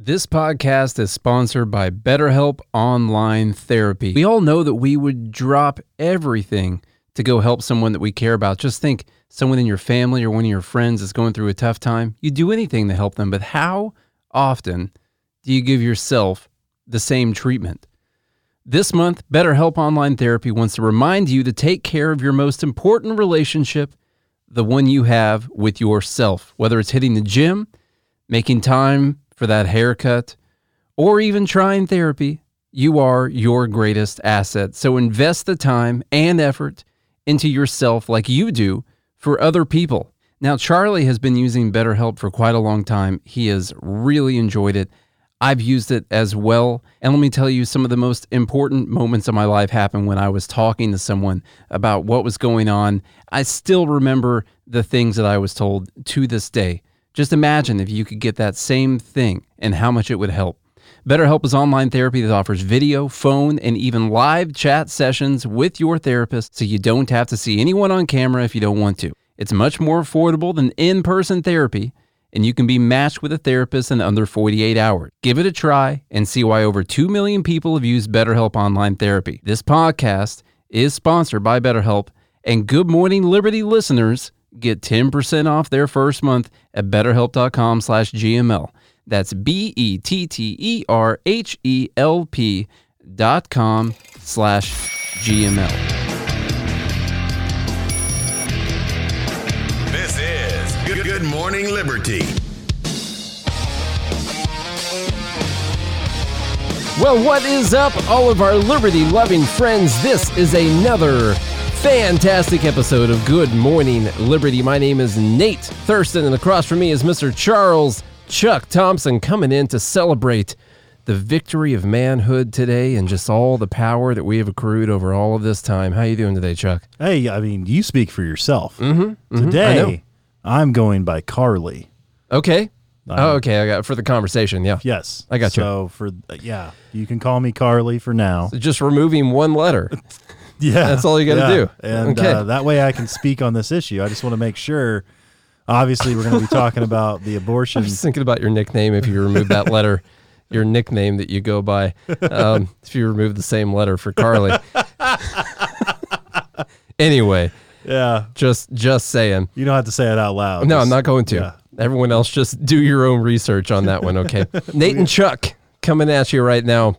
This podcast is sponsored by BetterHelp Online Therapy. We all know that we would drop everything to go help someone that we care about. Just think someone in your family or one of your friends is going through a tough time. You do anything to help them, but how often do you give yourself the same treatment? This month, BetterHelp Online Therapy wants to remind you to take care of your most important relationship, the one you have with yourself, whether it's hitting the gym, making time for that haircut, or even trying therapy, you are your greatest asset. So invest the time and effort into yourself like you do for other people. Now, Charlie has been using BetterHelp for quite a long time. He has really enjoyed it. I've used it as well. And let me tell you, some of the most important moments of my life happened when I was talking to someone about what was going on. I still remember the things that I was told to this day. Just imagine if you could get that same thing and how much it would help. BetterHelp is online therapy that offers video, phone, and even live chat sessions with your therapist so you don't have to see anyone on camera if you don't want to. It's much more affordable than in person therapy, and you can be matched with a therapist in under 48 hours. Give it a try and see why over 2 million people have used BetterHelp online therapy. This podcast is sponsored by BetterHelp, and Good Morning Liberty listeners Get 10% off their first month at betterhelp.com slash GML. That's B-E-T-T-E-R-H-E-L-P dot com slash GML. This is Good, Good Morning Liberty. Well, what is up, all of our liberty loving friends? This is another fantastic episode of Good Morning Liberty. My name is Nate Thurston, and across from me is Mr. Charles Chuck Thompson coming in to celebrate the victory of manhood today and just all the power that we have accrued over all of this time. How you doing today, Chuck? Hey, I mean, you speak for yourself. Mm-hmm. Know. Today, I'm going by Carly. Okay. Um, oh, okay. I got for the conversation. Yeah. Yes, I got you. So for yeah, you can call me Carly for now. Just removing one letter. Yeah, That's all you gotta yeah. do. and Okay. uh, that way I can speak on this issue. I just want to make sure. Obviously, we're going to be talking about the abortion. I'm just thinking about your nickname if you remove that letter, your nickname that you go by. Um, if you remove the same letter for Carly. anyway, Yeah, just just saying. you don't have to say it out loud. No, I'm not going to. yeah. Everyone else, just do your own research on that one, okay? Nate and Chuck coming at you right now,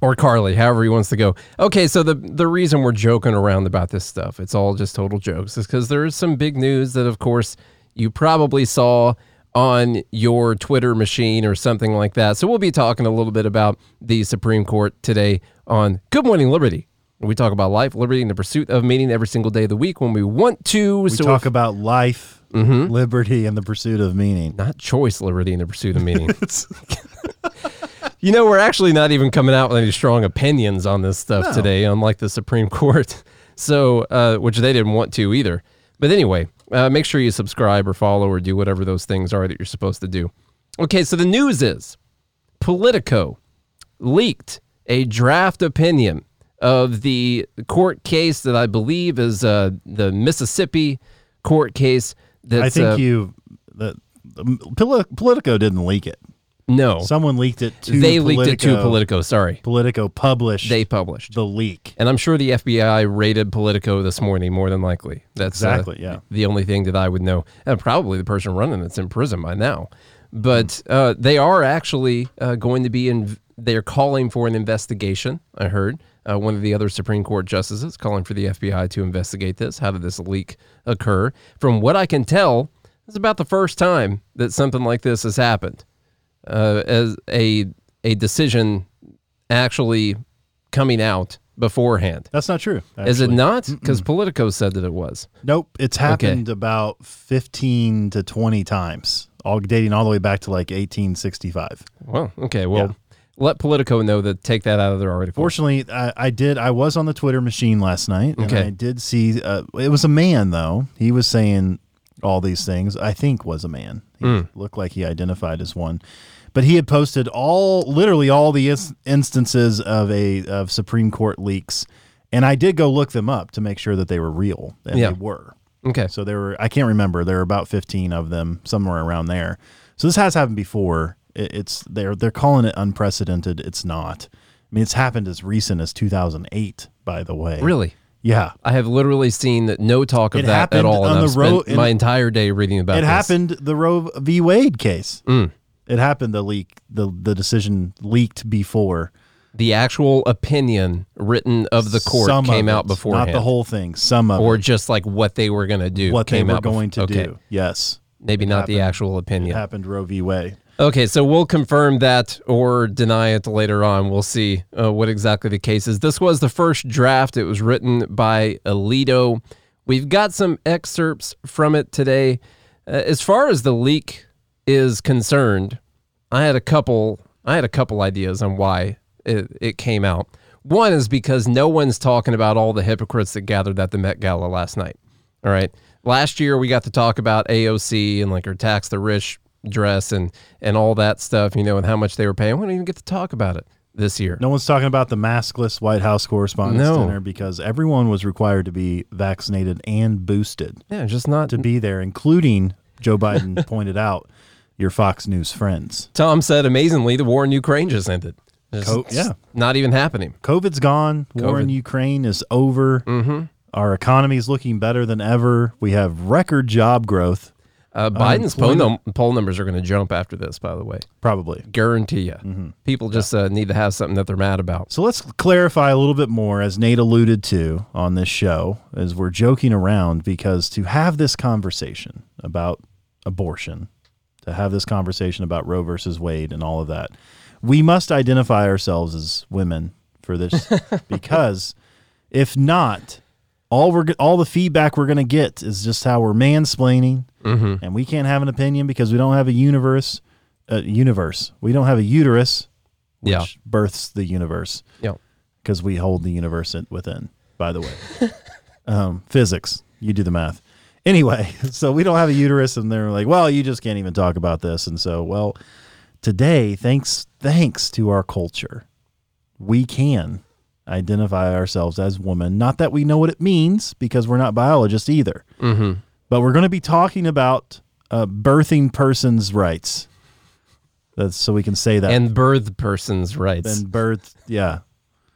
or Carly, however he wants to go. Okay, so the the reason we're joking around about this stuff, it's all just total jokes, is because there is some big news that, of course, you probably saw on your Twitter machine or something like that. So we'll be talking a little bit about the Supreme Court today on Good Morning Liberty. We talk about life, liberty, and the pursuit of meaning every single day of the week when we want to. We so talk if- about life, Mm-hmm. liberty, and the pursuit of meaning. not choice, liberty, and the pursuit of meaning. you know, we're actually not even coming out with any strong opinions on this stuff No. today, unlike the Supreme Court. So, uh, which they didn't want to either. But anyway, uh, make sure you subscribe or follow or do whatever those things are that you're supposed to do. Okay, so the news is Politico leaked a draft opinion of the court case that I believe is uh, the Mississippi court case. That's, I think uh, you. The, the Politico didn't leak it. No, Someone leaked it to. they leaked it to Politico. Politico. Sorry, Politico published they published, the leak. and I'm sure the FBI raided Politico this morning. More than likely, that's uh, Exactly, yeah. the only thing that I would know, and probably the person running it's in prison by now. But uh, they are actually uh, going to be in. They're calling for an investigation. I heard uh, one of the other Supreme Court justices calling for the FBI to investigate this. How did this leak occur? From what I can tell, it's about the first time that something like this has happened. Uh, as a a decision actually coming out beforehand. That's not true. Is it not? Because Politico said that it was. Nope. It's happened about 15 to 20 times, all dating all the way back to like 1865. Well, okay. Well, Yeah. let Politico know that take that out of their article. Fortunately, I, I did. I was on the Twitter machine last night, and Okay. I did see. Uh, it was a man though. He was saying all these things. I think was a man. He Hmm. looked like he identified as one, but he had posted all, literally all the ins- instances of a of Supreme Court leaks, and I did go look them up to make sure that they were real, and Yeah. they were. Okay. So there were I can't remember there were about 15 of them somewhere around there. So this has happened before It, it's they're they're calling it unprecedented. It's not. I mean, it's happened as recent as 2008. By the way, Really? Yeah, I have literally seen that no talk of It that at all. And on the road- my entire day reading about it this. happened. The Roe v. Wade case. Mm. It happened. The leak. The the decision leaked before. The actual opinion written of the court Some came out it, beforehand. Not the whole thing. Some of or it, just like what they were going to do. what they were going to okay. do. Yes, Maybe not the happened. actual it opinion. happened. Roe v. Wade. Okay, so we'll confirm that or deny it later on. We'll see uh, what exactly the case is. This was the first draft. It was written by Alito. We've got some excerpts from it today. Uh, as far as the leak is concerned, I had a couple. I had a couple ideas on why it, it came out. One is because no one's talking about all the hypocrites that gathered at the Met Gala last night. All right. Last year we got to talk about AOC and like her tax the rich dress and and all that stuff, you know, and how much they were paying. We don't even get to talk about it this year. No one's talking about the maskless White House Correspondents' No. Dinner because everyone was required to be vaccinated and boosted Yeah, just not to be there, including Joe Biden pointed out your Fox News friends. Tom said amazingly the war in Ukraine just ended. Co- yeah. Not even happening. COVID's gone. War in Ukraine is over. Mm-hmm. Our economy is looking better than ever. We have record job growth, Uh, Biden's poll, num- poll numbers are going to jump after this, by the way. probably. Guarantee you. Mm-hmm. People just uh, need to have something that they're mad about. So let's clarify a little bit more, as Nate alluded to on this show, as we're joking around, because to have this conversation about abortion, to have this conversation about Roe versus Wade and all of that, we must identify ourselves as women for this, because if not, all we're all the feedback we're going to get is just how we're mansplaining, and we can't have an opinion because we don't have a universe. Uh, universe. We don't have a uterus, which Yeah. births the universe Yeah. because we hold the universe in- within. By the way, um, physics. You do the math. Anyway, so we don't have a uterus, and they're like, "Well, you just can't even talk about this." And so, well, today, thanks thanks to our culture, we can identify ourselves as women. Not that we know what it means because we're not biologists either. Mm-hmm. But we're going to be talking about uh, birthing persons' rights. That's so we can say that And birth person's rights. and birth, yeah,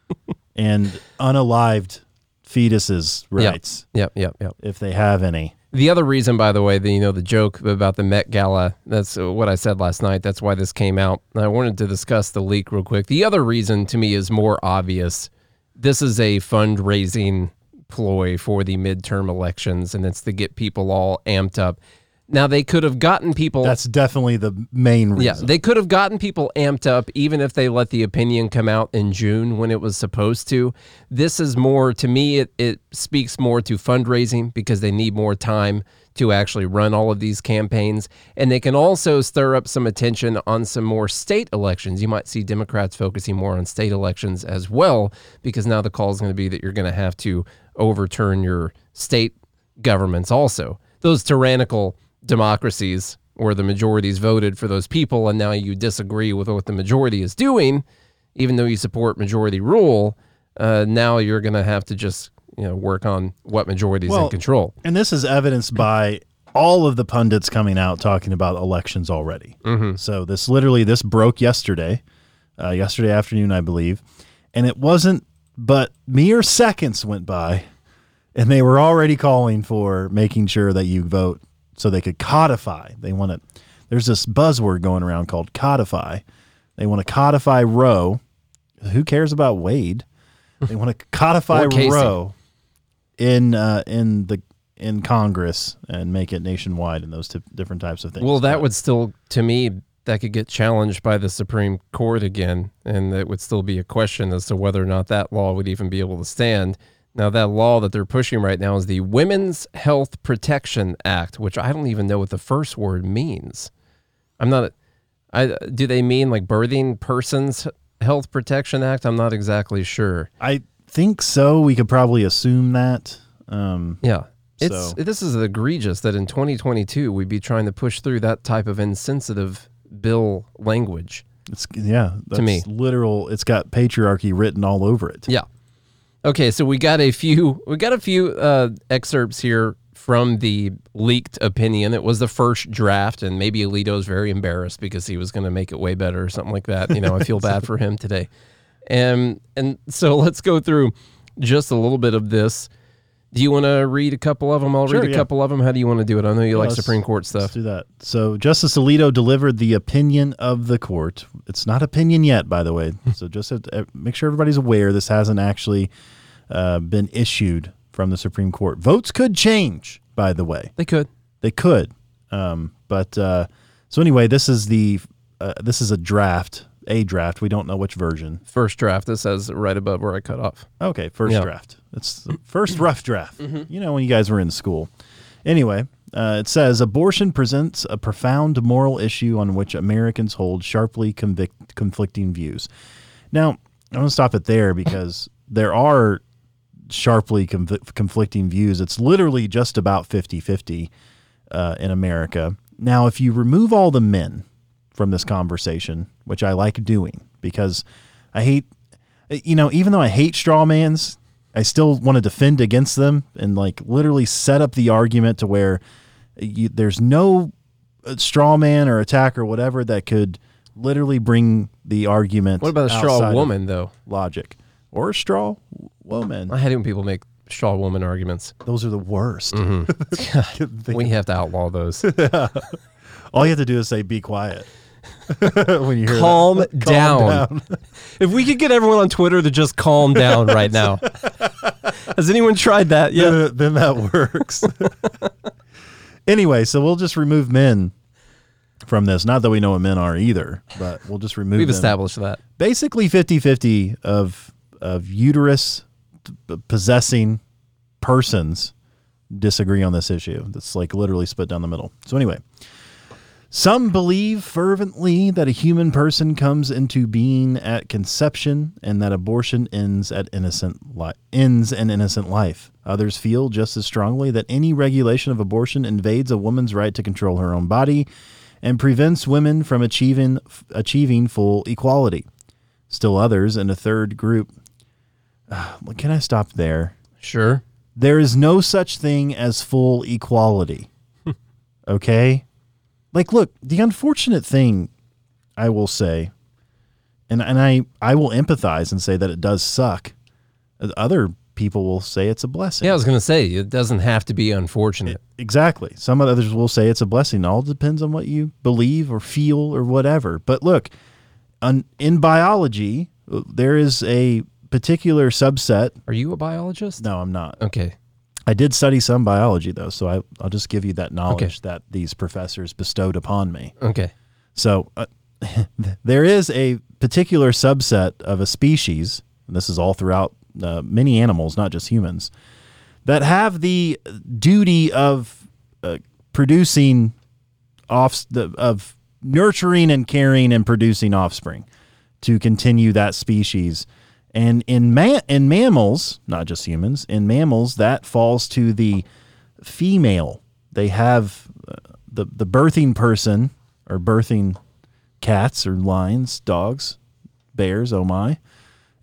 and unalived fetuses' rights yep, yep, yep. if they have any. The other reason, by the way, that you know the joke about the Met Gala. That's what I said last night. That's why this came out. I wanted to discuss the leak real quick. The other reason to me is more obvious. This is a fundraising ploy for the midterm elections, and it's to get people all amped up. Now they could have gotten people. That's definitely the main reason. Yeah, they could have gotten people amped up even if they let the opinion come out in June when it was supposed to. This is more, to me, it, it speaks more to fundraising because they need more time to actually run all of these campaigns. And they can also stir up some attention on some more state elections. You might see Democrats focusing more on state elections as well because now the call is going to be that you're going to have to overturn your state governments also. Those tyrannical democracies where the majorities voted for those people and now you disagree with what the majority is doing, even though you support majority rule, uh, now you're going to have to just you know work on what majority is in control. and this is evidenced by all of the pundits coming out talking about elections already. Mm-hmm. So this literally this broke yesterday, uh, yesterday afternoon, I believe, and it wasn't but mere seconds went by, and they were already calling for making sure that you vote so they could codify. They want to. There's this buzzword going around called codify. They want to codify Roe. Who cares about Wade? They want to codify. Roe in uh, in the in Congress and make it nationwide and those t- different types of things. Well, that But- would still, to me, that could get challenged by the Supreme Court again, and it would still be a question as to whether or not that law would even be able to stand. Now, that law that they're pushing right now is the Women's Health Protection Act, which I don't even know what the first word means. I'm not. I do they mean like birthing persons health protection act? I'm not exactly sure. I think so. We could probably assume that. Um, Yeah. It's So- this is egregious that in 2022 we'd be trying to push through that type of insensitive bill language. it's yeah, that's me. literal. It's got patriarchy written all over it. Yeah. Okay, so we got a few we got a few uh, excerpts here from the leaked opinion. It was the first draft, and maybe Alito's very embarrassed because he was going to make it way better or something like that. You know, I feel bad for him today. And and so let's go through just a little bit of this. Do you want to read a couple of them? I'll Sure, read a yeah. couple of them. How do you want to do it? I know you like Supreme Court stuff. Let's do that. So Justice Alito delivered the opinion of the court. It's not opinion yet, by the way. so just to, uh, make sure everybody's aware this hasn't actually uh, been issued from the Supreme Court. Votes could change, by the way. They could. They could. Um, but uh, so anyway, this is the uh, this is a draft, a draft. We don't know which version. First draft. It says right above where I cut off. Okay, first Yeah. draft. It's the first rough draft. You know when you guys were in school. Anyway, uh, it says abortion presents a profound moral issue on which Americans hold sharply convict- conflicting views. Now, I'm going to stop it there because there are sharply conv- conflicting views. It's literally just about 50 50 uh, in America. Now, if you remove all the men from this conversation, which I like doing because I hate, you know, even though I hate straw mans, I still want to defend against them and like literally set up the argument to where you, there's no uh, straw man or attack or whatever that could literally bring the argument. What about a straw woman though? Logic or a straw woman. I hate when people make straw woman arguments. Those are the worst. Mm-hmm. We have to outlaw those. All you have to do is say, "Be quiet." when you hear that. calm, down. down. if we could get everyone on Twitter to just calm down right now. Has anyone tried that yet? then, then that works. anyway, so we'll just remove men from this. Not that we know what men are either, but we'll just remove We've them. established that. Basically 50-50 of of uterus possessing persons disagree on this issue. That's like literally split down the middle. So anyway, some believe fervently that a human person comes into being at conception and that abortion ends at innocent li- ends an innocent life. Others feel just as strongly that any regulation of abortion invades a woman's right to control her own body and prevents women from achieving achieving full equality. Still others in a third group. Ah, can I stop there? Sure. There is no such thing as full equality. okay? Like look, the unfortunate thing I will say and and I I will empathize and say that it does suck. Uh, other people will say it's a blessing. Yeah, I was going to say, it doesn't have to be unfortunate. Exactly. Some others will say it's a blessing. All depends on what you believe or feel or whatever. But look, on, in biology, uh, there is a particular subset. Are you a biologist? No, I'm not. Okay. I did study some biology though, so I, I'll just give you that knowledge that these professors bestowed upon me. Okay. So uh, there is a particular subset of a species, and this is all throughout uh, many animals, not just humans, that have the duty of uh, producing off the, of nurturing and caring and producing offspring to continue that species. And in ma- in mammals, not just humans, in mammals that falls to the female. They have uh, the the birthing person or birthing cats or lions, dogs, bears. Oh my!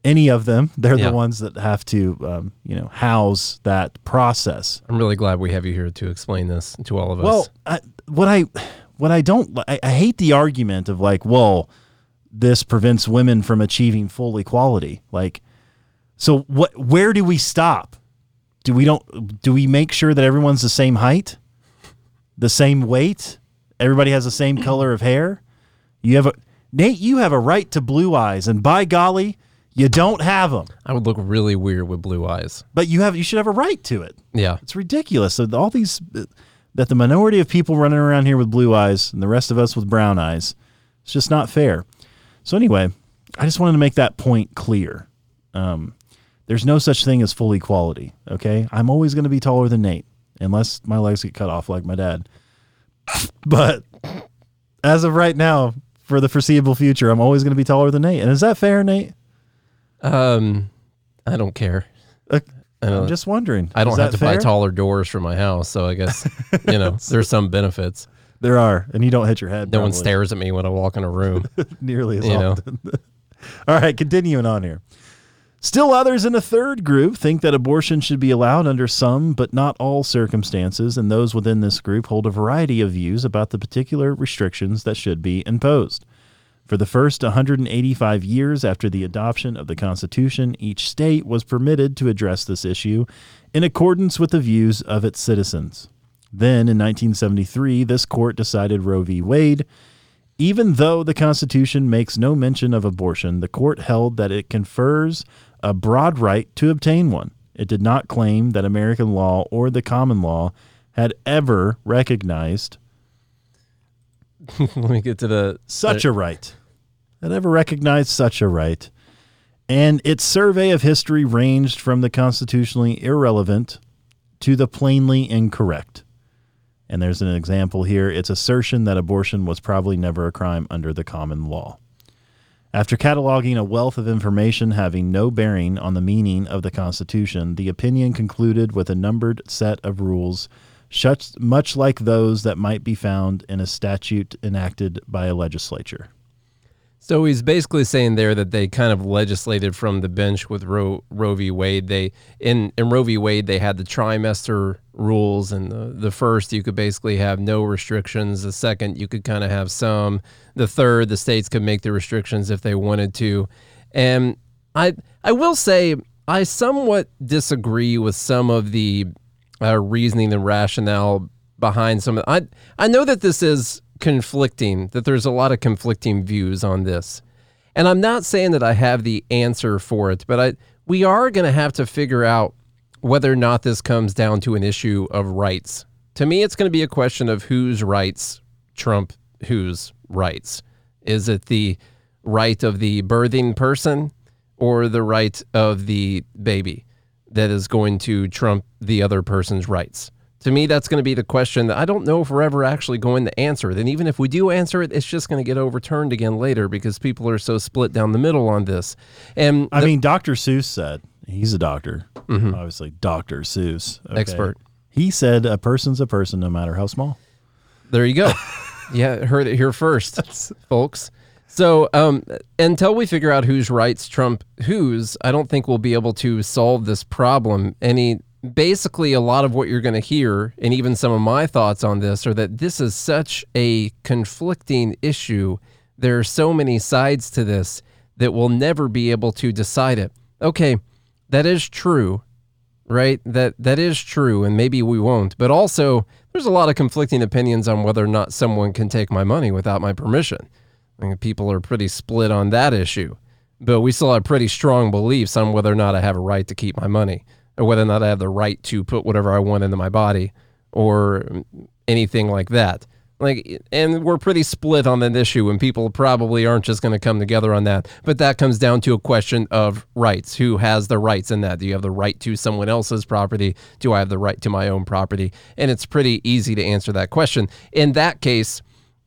Any of them, they're Yeah. the ones that have to, um, you know, house that process. I'm really glad we have you here to explain this to all of us. Well, I, what I what I don't I, I hate the argument of like, well, this prevents women from achieving full equality. Like, so what? Where do we stop? Do we don't? Do we make sure that everyone's the same height, the same weight, everybody has the same color of hair? You have a Nate. You have a right to blue eyes, and by golly, you don't have them. I would look really weird with blue eyes. But you have. You should have a right to it. Yeah. It's ridiculous. So all these that the minority of people running around here with blue eyes and the rest of us with brown eyes, it's just not fair. So anyway, I just wanted to make that point clear. Um, there's no such thing as full equality. Okay, I'm always going to be taller than Nate, unless my legs get cut off like my dad. But as of right now, for the foreseeable future, I'm always going to be taller than Nate. And is that fair, Nate? Um, I don't care. Uh, I I'm just wondering. I don't have to buy taller doors for my house, so I guess you know there's some benefits. There are, and you don't hit your head. No one stares at me when I walk in a room. nearly as You often. All right, continuing on here. Still, others in a third group think that abortion should be allowed under some but not all circumstances, and those within this group hold a variety of views about the particular restrictions that should be imposed. For the first 185 years after the adoption of the Constitution, each state was permitted to address this issue in accordance with the views of its citizens. Then, in 1973, this court decided Roe v. Wade. Even though the Constitution makes no mention of abortion, the court held that it confers a broad right to obtain one. It did not claim that American law or the common law had ever recognized Let me get to the such a right. Had ever recognized such a right. And its survey of history ranged from the constitutionally irrelevant to the plainly incorrect. And there's an example here its assertion that abortion was probably never a crime under the common law. After cataloging a wealth of information having no bearing on the meaning of the Constitution, the opinion concluded with a numbered set of rules, much like those that might be found in a statute enacted by a legislature. So he's basically saying there that they kind of legislated from the bench with Roe, Roe v. Wade. They in in Roe v. Wade they had the trimester rules, and the the first you could basically have no restrictions. The second you could kind of have some. The third the states could make the restrictions if they wanted to. And I I will say I somewhat disagree with some of the uh, reasoning and rationale behind some. Of, I I know that this is conflicting, that there's a lot of conflicting views on this. And I'm not saying that I have the answer for it, but I we are going to have to figure out whether or not this comes down to an issue of rights. To me, it's going to be a question of whose rights trump whose rights. Is it the right of the birthing person or the right of the baby that is going to trump the other person's rights? To me, that's going to be the question that I don't know if we're ever actually going to answer. Then, even if we do answer it, it's just going to get overturned again later because people are so split down the middle on this. And I the- mean, Dr. Seuss said, he's a doctor, obviously, Dr. Seuss. okay. Expert. He said, a person's a person no matter how small. There you go. yeah, heard it here first, folks. So um, until we figure out whose rights trump whose, I don't think we'll be able to solve this problem. Any basically a lot of what you're going to hear, and even some of my thoughts on this, are that this is such a conflicting issue. There are so many sides to this that we'll never be able to decide it. Okay, that is true right? That that is true, and maybe we won't. But also, there's a lot of conflicting opinions on whether or not someone can take my money without my permission. I people are pretty split on that issue. But we still have pretty strong beliefs on whether or not I have a right to keep my money, or whether or not I have the right to put whatever I want into my body, or anything like that. Like, and we're pretty split on that issue, and people probably aren't just going to come together on that. But that comes down to a question of rights. Who has the rights in that? Do you have the right to someone else's property? Do I have the right to my own property? And it's pretty easy to answer that question. In that case,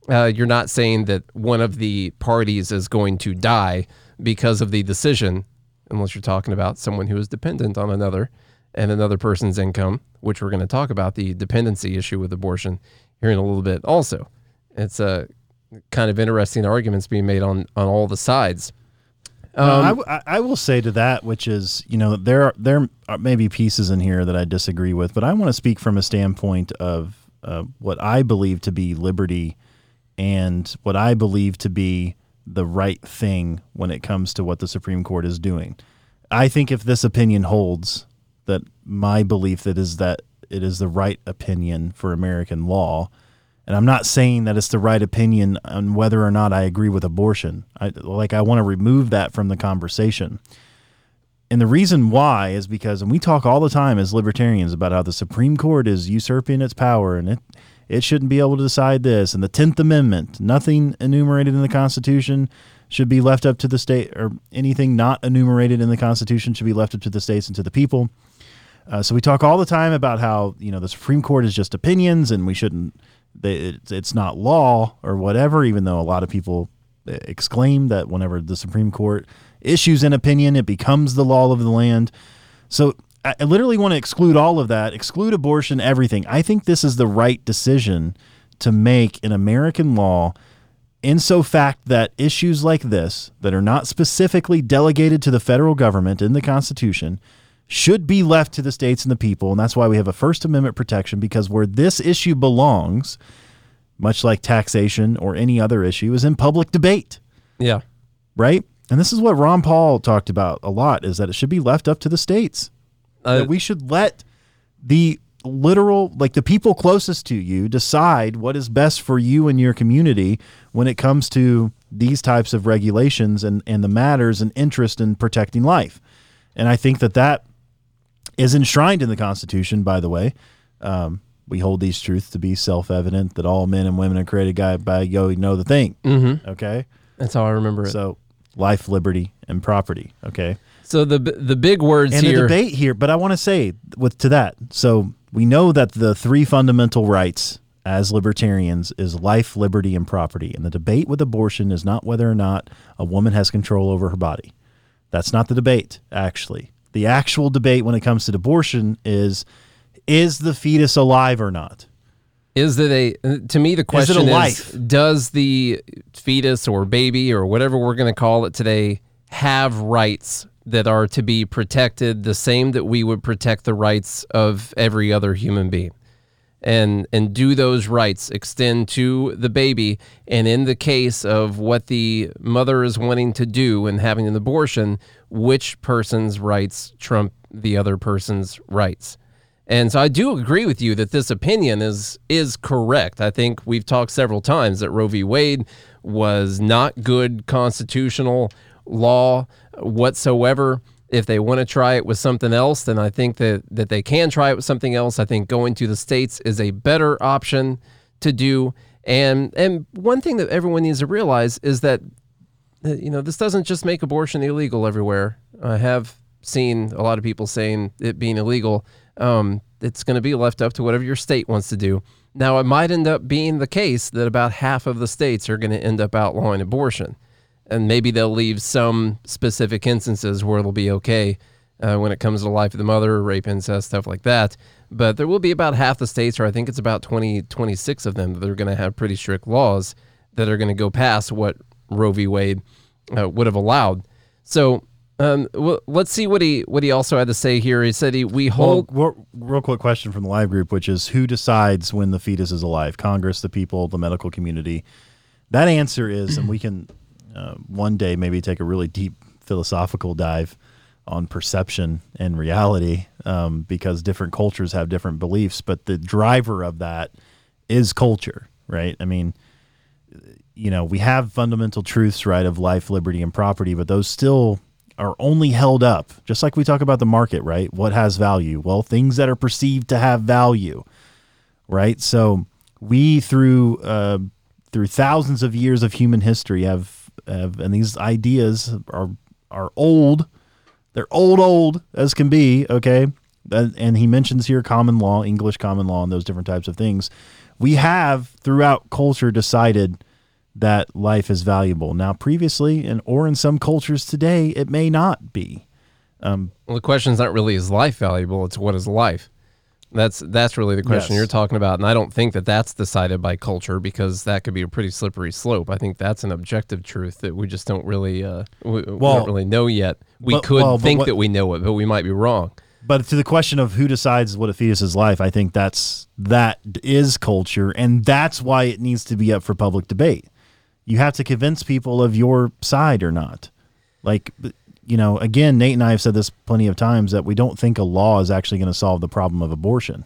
uh, you're not saying that one of the parties is going to die because of the decision, unless you're talking about someone who is dependent on another and another person's income, which we're going to talk about the dependency issue with abortion here in a little bit. Also, it's a kind of interesting arguments being made on on all the sides. Uh, I Um, w- I, I will say to that, which is, you know, there are, there are maybe pieces in here that I disagree with, but I want to speak from a standpoint of uh, what I believe to be liberty and what I believe to be the right thing when it comes to what the Supreme Court is doing. I think if this opinion holds, that my belief that is that it is the right opinion for American law, and I'm not saying that it's the right opinion on whether or not I agree with abortion. I like I want to remove that from the conversation. And the reason why is because and we talk all the time as libertarians about how the Supreme Court is usurping its power and it it shouldn't be able to decide this and the 10th amendment, nothing enumerated in the Constitution should be left up to the state or anything not enumerated in the Constitution should be left up to the states and to the people. Uh, so we talk all the time about how you know the Supreme Court is just opinions and we shouldn't. They, it's, not law or whatever. Even though a lot of people uh, exclaim that whenever the Supreme Court issues an opinion, it becomes the law of the land. So I literally want to exclude all of that, exclude abortion, everything. I think this is the right decision to make in American law in so fact that issues like this that are not specifically delegated to the federal government in the Constitution should be left to the states and the people. And that's why we have a First Amendment protection because where this issue belongs, much like taxation or any other issue, is in public debate, Yeah. right? And this is what Ron Paul talked about a lot is that it should be left up to the states. Uh, that we should let the literal like the people closest to you decide what is best for you and your community when it comes to these types of regulations and and the matters and interest in protecting life and i think that that is enshrined in the constitution by the way um, we hold these truths to be self-evident that all men and women are created God by go know the thing mm-hmm. okay That's how I remember it. So, life liberty and property okay So, the the big words and here. the debate here but i want to say with to that so we know that the three fundamental rights as libertarians is life liberty and property and the debate with abortion is not whether or not a woman has control over her body that's not the debate actually the actual debate when it comes to abortion is is the fetus alive or not is that a to me the question is, life? does the fetus or baby or whatever we're going to call it today have rights that are to be protected the same that we would protect the rights of every other human being and and do those rights extend to the baby and in the case of what the mother is wanting to do and having an abortion which person's rights trump the other person's rights and so I do agree with you that this opinion is is correct. I think we've talked several times that Roe v. Wade was not good constitutional law whatsoever. If they want to try it with something else, then I think that that they can try it with something else. I think going to the states is a better option to do. And and one thing that everyone needs to realize is that you know this doesn't just make abortion illegal everywhere. I have seen a lot of people saying it being illegal. Um, it's going to be left up to whatever your state wants to do. Now, it might end up being the case that about half of the states are going to end up outlawing abortion, and maybe they'll leave some specific instances where it'll be okay uh, when it comes to life of the mother, rape, incest, stuff like that. But there will be about half the states, or I think it's about 20, 26 of them, that are going to have pretty strict laws that are going to go past what Roe v. Wade uh, would have allowed. So um, well, let's see what he what he also had to say here. He said he we hold real, real quick question from the live group, which is who decides when the fetus is alive? Congress, the people, the medical community. That answer is, and we can uh, one day maybe take a really deep philosophical dive on perception and reality, um, because different cultures have different beliefs. But the driver of that is culture, right? I mean, you know, we have fundamental truths, right, of life, liberty, and property, but those still are only held up, just like we talk about the market, right? What has value? Well, things that are perceived to have value, right? So we through uh, through thousands of years of human history have, have and these ideas are are old. They're old, old as can be. Okay, and, he mentions here common law, English common law, and those different types of things. We have throughout culture decided that life is valuable. Now, previously, and or in some cultures today, it may not be. Um, well, the question is not really is life valuable; it's what is life. That's that's really the question Yes. you're talking about, and I don't think that that's decided by culture because that could be a pretty slippery slope. I think that's an objective truth that we just don't really uh, we, we don't really know yet. We but- could well, think what- that we know it, but we might be wrong. But to the question of who decides what a fetus is life, I think that's that is culture, and that's why it needs to be up for public debate. You have to convince people of your side or not. Like, you know, again, Nate and I have said this plenty of times that we don't think a law is actually going to solve the problem of abortion.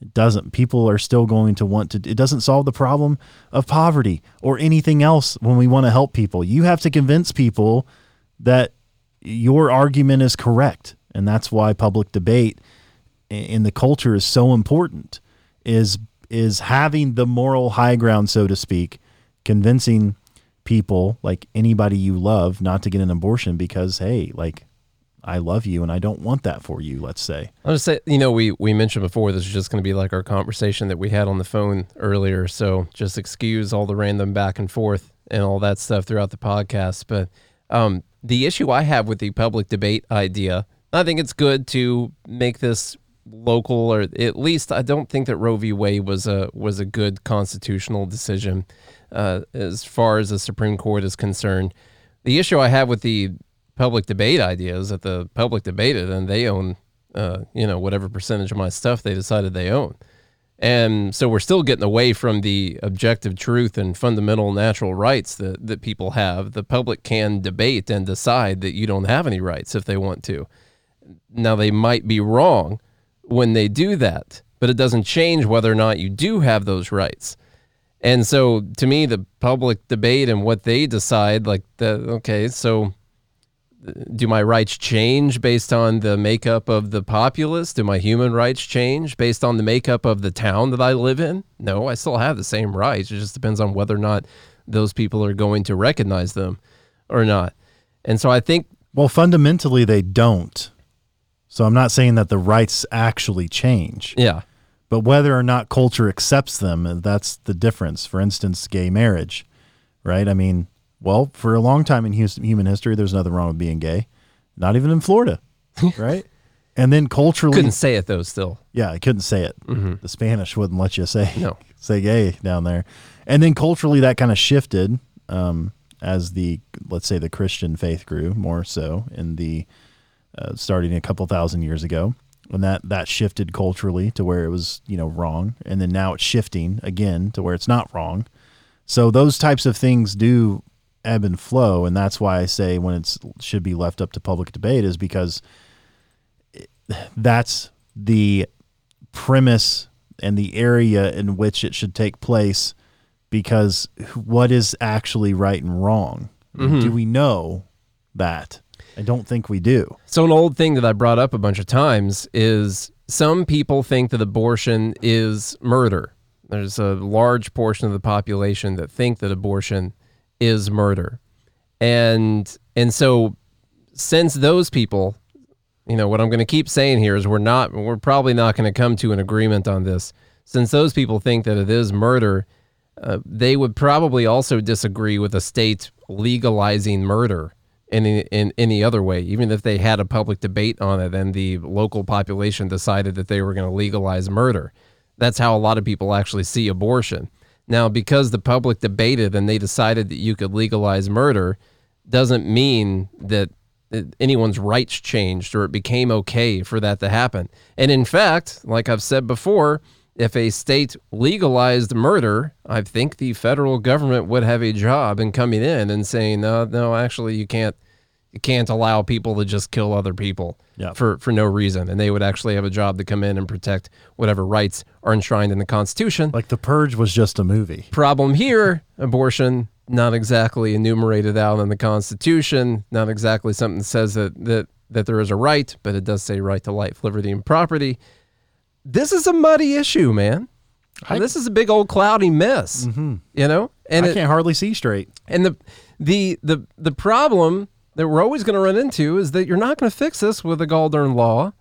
It doesn't. People are still going to want to. It doesn't solve the problem of poverty or anything else when we want to help people. You have to convince people that your argument is correct, and that's why public debate in the culture is so important. Is is having the moral high ground, so to speak, convincing people like anybody you love not to get an abortion because hey, like I love you and I don't want that for you. Let's say. I'll just say, you know, we we mentioned before this is just going to be like our conversation that we had on the phone earlier. So just excuse all the random back and forth and all that stuff throughout the podcast. But um, the issue I have with the public debate idea, I think it's good to make this local, or at least I don't think that Roe v. Wade was a was a good constitutional decision uh, as far as the Supreme Court is concerned. The issue I have with the public debate idea is that the public debated and they own, uh, you know, whatever percentage of my stuff they decided they own. And so we're still getting away from the objective truth and fundamental natural rights that, that people have. The public can debate and decide that you don't have any rights if they want to. Now, they might be wrong when they do that, but it doesn't change whether or not you do have those rights. And so to me, the public debate and what they decide, like, the, okay, so uh, do my rights change based on the makeup of the populace? Do my human rights change based on the makeup of the town that I live in? No, I still have the same rights. It just depends on whether or not those people are going to recognize them or not. And so I think Well, fundamentally, they don't. So I'm not saying that the rights actually change, yeah. but whether or not culture accepts them, that's the difference. For instance, gay marriage, right? I mean, well, for a long time in human history, there's nothing wrong with being gay, not even in Florida, right? And then culturally, Couldn't say it though still. yeah, I couldn't say it. DeSantis wouldn't let you say No. say gay down there. And then culturally, that kind of shifted um, as the let's say the Christian faith grew more so in the uh, starting a couple thousand years ago, and that that shifted culturally to where it was you know wrong, and then now it's shifting again to where it's not wrong. So those types of things do ebb and flow, and that's why I say when it should be left up to public debate is because that's the premise and the area in which it should take place because what is actually right and wrong? Do we know that i don't think we do So an old thing that I brought up a bunch of times is some people think that abortion is murder. There's a large portion of the population that think that abortion is murder. And and so since those people, you know, what I'm going to keep saying here is we're not we're probably not going to come to an agreement on this. Since those people think that it is murder, uh, they would probably also disagree with a state legalizing murder in, in any other way, even if they had a public debate on it and the local population decided that they were going to legalize murder. That's how a lot of people actually see abortion. Now, because the public debated and they decided that you could legalize murder, doesn't mean that anyone's rights changed or it became okay for that to happen. And in fact, like I've said before, if a state legalized murder, I think the federal government would have a job in coming in and saying, no, no, actually, you can't, you can't allow people to just kill other people Yeah. for for no reason, and they would actually have a job to come in and protect whatever rights are enshrined in the Constitution. like the purge was just a movie Problem here, abortion not exactly enumerated out in the Constitution, not exactly something that says that that that there is a right, but it does say right to life, liberty, and property. This is a muddy issue, man. this is a big old cloudy mess. You know, and i it, can't hardly see straight and the the the the problem that we're always going to run into is that you're not going to fix this with a Galdern law.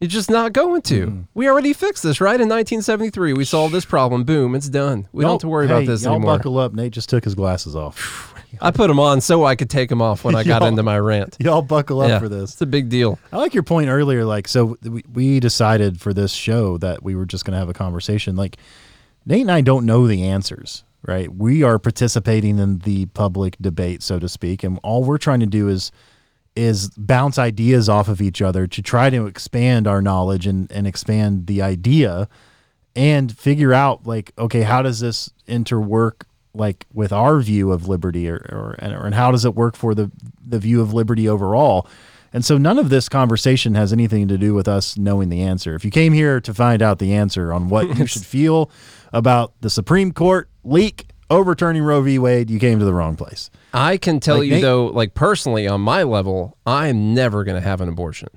You're just not going to. Mm-hmm. We already fixed this, right? In 1973, we solved this problem. Boom, it's done. We don't have to worry Y'all- about this y'all anymore. buckle up nate just took his glasses off I put them on so I could take them off when I got into my rant. y'all buckle up yeah, for this It's a big deal. I like your point earlier. Like, so we, we decided for this show that we were just going to have a conversation. Like, Nate and I don't know the answers, right? We are participating in the public debate, so to speak, and all we're trying to do is is bounce ideas off of each other to try to expand our knowledge and, and expand the idea and figure out like okay how does this interwork like with our view of liberty or, or and, or and how does it work for the the view of liberty overall and so none of this conversation has anything to do with us knowing the answer if you came here to find out the answer on what you should feel about the supreme court leak overturning roe v wade you came to the wrong place I can tell Like you though, like personally on my level, I'm never going to have an abortion.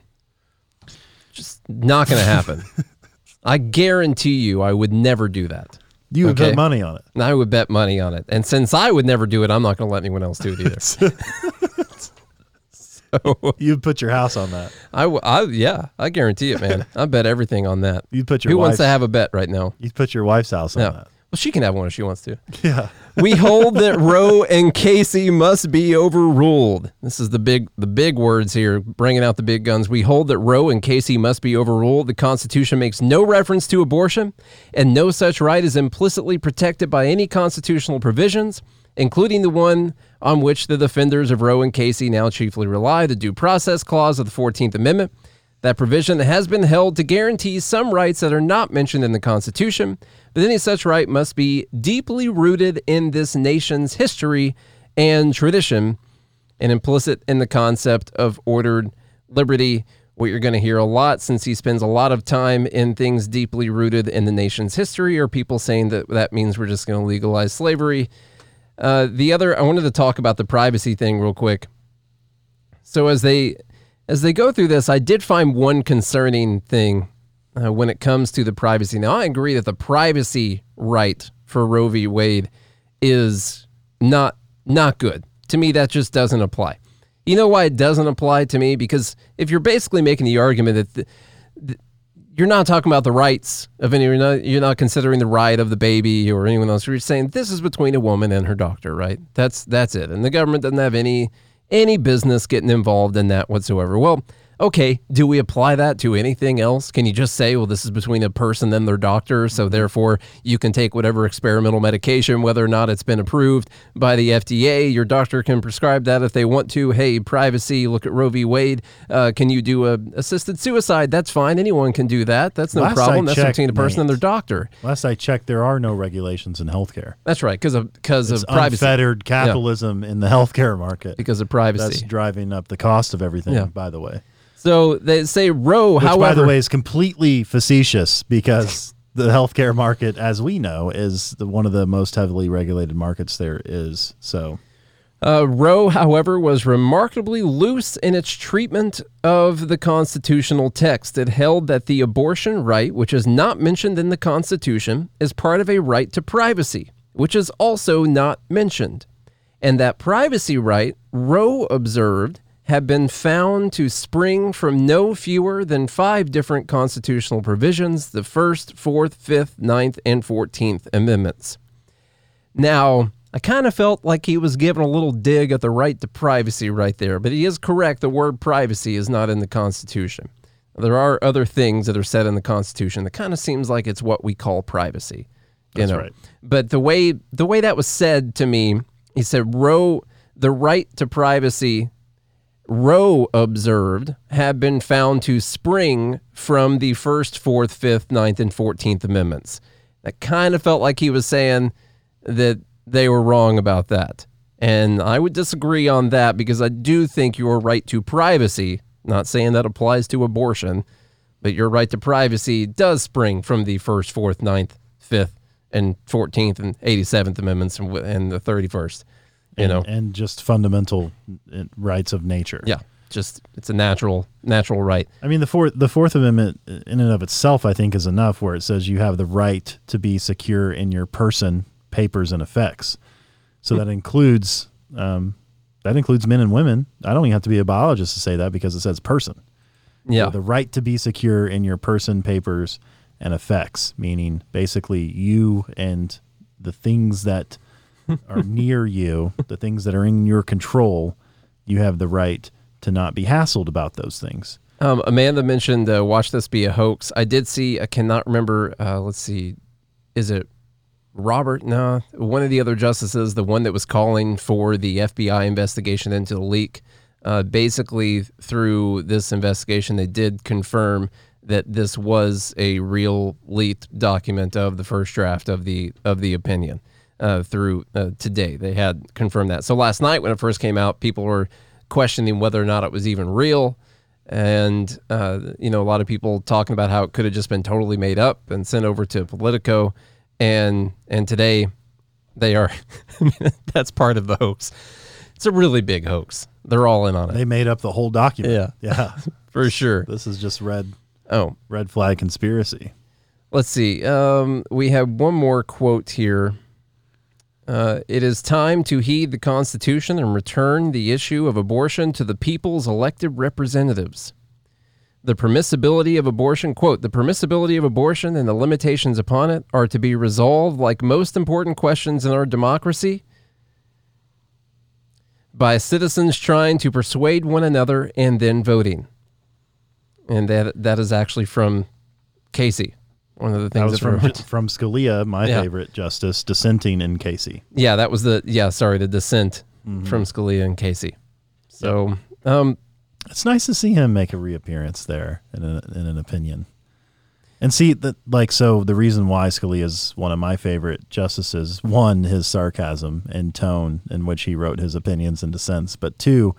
Just not going to happen. I guarantee you, I would never do that. You would Okay. put money on it And I would bet money on it. And since I would never do it, I'm not going to let anyone else do it either. so, you'd put your house on that I, w- I yeah, I guarantee it, man. I bet everything on that. you'd put your Who wants to have a bet right now? you'd put your wife's house on Yeah. that Well, she can have one if she wants to. Yeah. we hold that Roe and Casey must be overruled. This is the big the big words here, bringing out the big guns. We hold that Roe and Casey must be overruled. The Constitution makes no reference to abortion, and no such right is implicitly protected by any constitutional provisions, including the one on which the defenders of Roe and Casey now chiefly rely, the Due Process Clause of the 14th Amendment. That provision has been held to guarantee some rights that are not mentioned in the Constitution, but any such right must be deeply rooted in this nation's history and tradition and implicit in the concept of ordered liberty. What you're going to hear a lot since he spends a lot of time in things deeply rooted in the nation's history, or people saying that that means we're just going to legalize slavery. Uh, the other, I wanted to talk about the privacy thing real quick. So as they as they go through this, I did find one concerning thing uh, when it comes to the privacy. Now, I agree that the privacy right for Roe v. Wade is not not good. To me, that just doesn't apply. You know why it doesn't apply to me? Because if you're basically making the argument that the, the, you're not talking about the rights of any, you're not, you're not considering the right of the baby or anyone else. You're saying this is between a woman and her doctor, right? That's that's it. And the government doesn't have any any business getting involved in that whatsoever. Well, okay, do we apply that to anything else? Can you just say, well, this is between a person and their doctor, so therefore you can take whatever experimental medication, whether or not it's been approved by the FDA? Your doctor can prescribe that if they want to. Hey, privacy, look at Roe v. Wade. Uh, can you do a assisted suicide? That's fine. Anyone can do that. That's no Last I problem. That's checked, between a person and their doctor. Last I checked, there are no regulations in healthcare. That's right, because of because of privacy. unfettered capitalism in the healthcare market. Because of privacy. That's driving up the cost of everything, Yeah. by the way. So they say Roe, Which, however, by the way, is completely facetious because the healthcare market, as we know, is the, one of the most heavily regulated markets there is. So, Uh, Roe, however, was remarkably loose in its treatment of the constitutional text. It held that the abortion right, which is not mentioned in the Constitution, is part of a right to privacy, which is also not mentioned. And that privacy right, Roe observed, had been found to spring from no fewer than five different constitutional provisions the First, Fourth, Fifth, Ninth, and Fourteenth Amendments. Now, I kind of felt like he was giving a little dig at the right to privacy right there, but he is correct. The word privacy is not in the Constitution. There are other things that are said in the Constitution that kind of seems like it's what we call privacy. You That's know? right. But the way the way that was said to me, he said, "Roe, the right to privacy." Roe observed have been found to spring from the first, fourth, fifth, ninth, and fourteenth amendments. That kind of felt like he was saying that they were wrong about that. And I would disagree on that because I do think your right to privacy, not saying that applies to abortion, but your right to privacy does spring from the first, fourth, ninth, fifth, and 14th and 87th amendments and the 31st. You know, and just fundamental uh, rights of nature. yeah, just it's a natural, natural right. I mean, the fourth the Fourth Amendment, uh, in and of itself, I think, is enough. Where it says you have the right to be secure in your person, papers, and effects. So that includes um, that includes men and women. I don't even have to be a biologist to say that because it says person. Yeah. So the right to be secure in your person, papers, and effects, meaning basically you and the things that are near you, the things that are in your control, you have the right to not be hassled about those things. Um, Amanda mentioned uh, "Watch This Be a Hoax." I did see. I cannot remember. Uh, let's see. Is it Robert? No, one of the other justices, the one that was calling for the FBI investigation into the leak. Uh, basically, through this investigation, they did confirm that this was a real leaked document of the first draft of the of the opinion. Uh, through uh, today, they had confirmed that. So last night, when it first came out, people were questioning whether or not it was even real and uh, you know a lot of people talking about how it could have just been totally made up and sent over to Politico, and and today they are that's part of the hoax. It's a really big hoax. They're all in on it They made up the whole document. Yeah. Yeah. for sure. this is just red Oh, red flag conspiracy. let's see. Um, we have one more quote here. Uh, it is time to heed the Constitution and return the issue of abortion to the people's elected representatives. the permissibility of abortion, quote, the permissibility of abortion and the limitations upon it are to be resolved like most important questions in our democracy by citizens trying to persuade one another and then voting. And that that is actually from Casey. One of the That things was that from wrote. from Scalia, my Yeah. favorite justice, dissenting in Casey. Yeah, that was the yeah, sorry, the dissent from Scalia and Casey. So, um, It's nice to see him make a reappearance there in, a, in an opinion. And see that like so the reason why Scalia is one of my favorite justices, one, his sarcasm and tone in which he wrote his opinions and dissents, but two,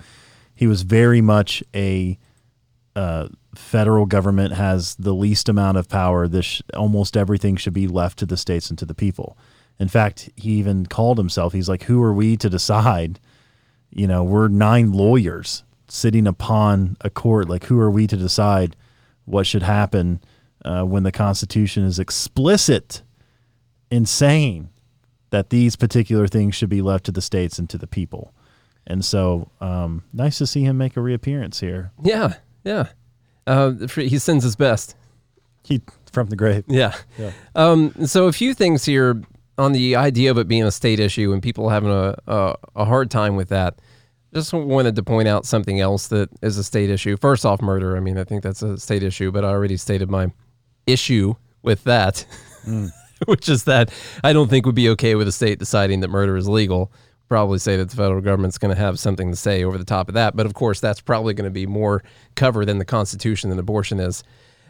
he was very much a uh, federal government has the least amount of power. This sh- almost everything should be left to the states and to the people. In fact, he even called himself. He's like, "Who are we to decide?" You know, we're nine lawyers sitting upon a court. Like, who are we to decide what should happen uh, when the Constitution is explicit in saying that these particular things should be left to the states and to the people? And so, um, nice to see him make a reappearance here. yeah, yeah. Uh, he sends his best. He from the grave. Yeah. Um, so a few things here on the idea of it being a state issue and people having a, a, a hard time with that. Just wanted to point out something else that is a state issue. First off, murder. I mean, I think that's a state issue, but I already stated my issue with that, which is that I don't think would be okay with a state deciding that murder is legal. Probably say that the federal government's going to have something to say over the top of that, but of course, that's probably going to be more cover than the Constitution than abortion is.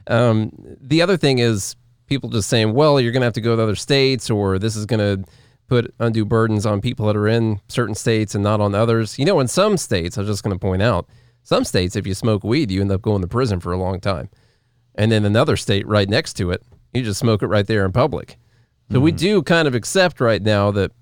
Um, the other thing is people just saying, well, you're going to have to go to other states, or this is going to put undue burdens on people that are in certain states and not on others. You know, in some states, I was just going to point out, some states, if you smoke weed, you end up going to prison for a long time. And then another state right next to it, you just smoke it right there in public. So we do kind of accept right now that,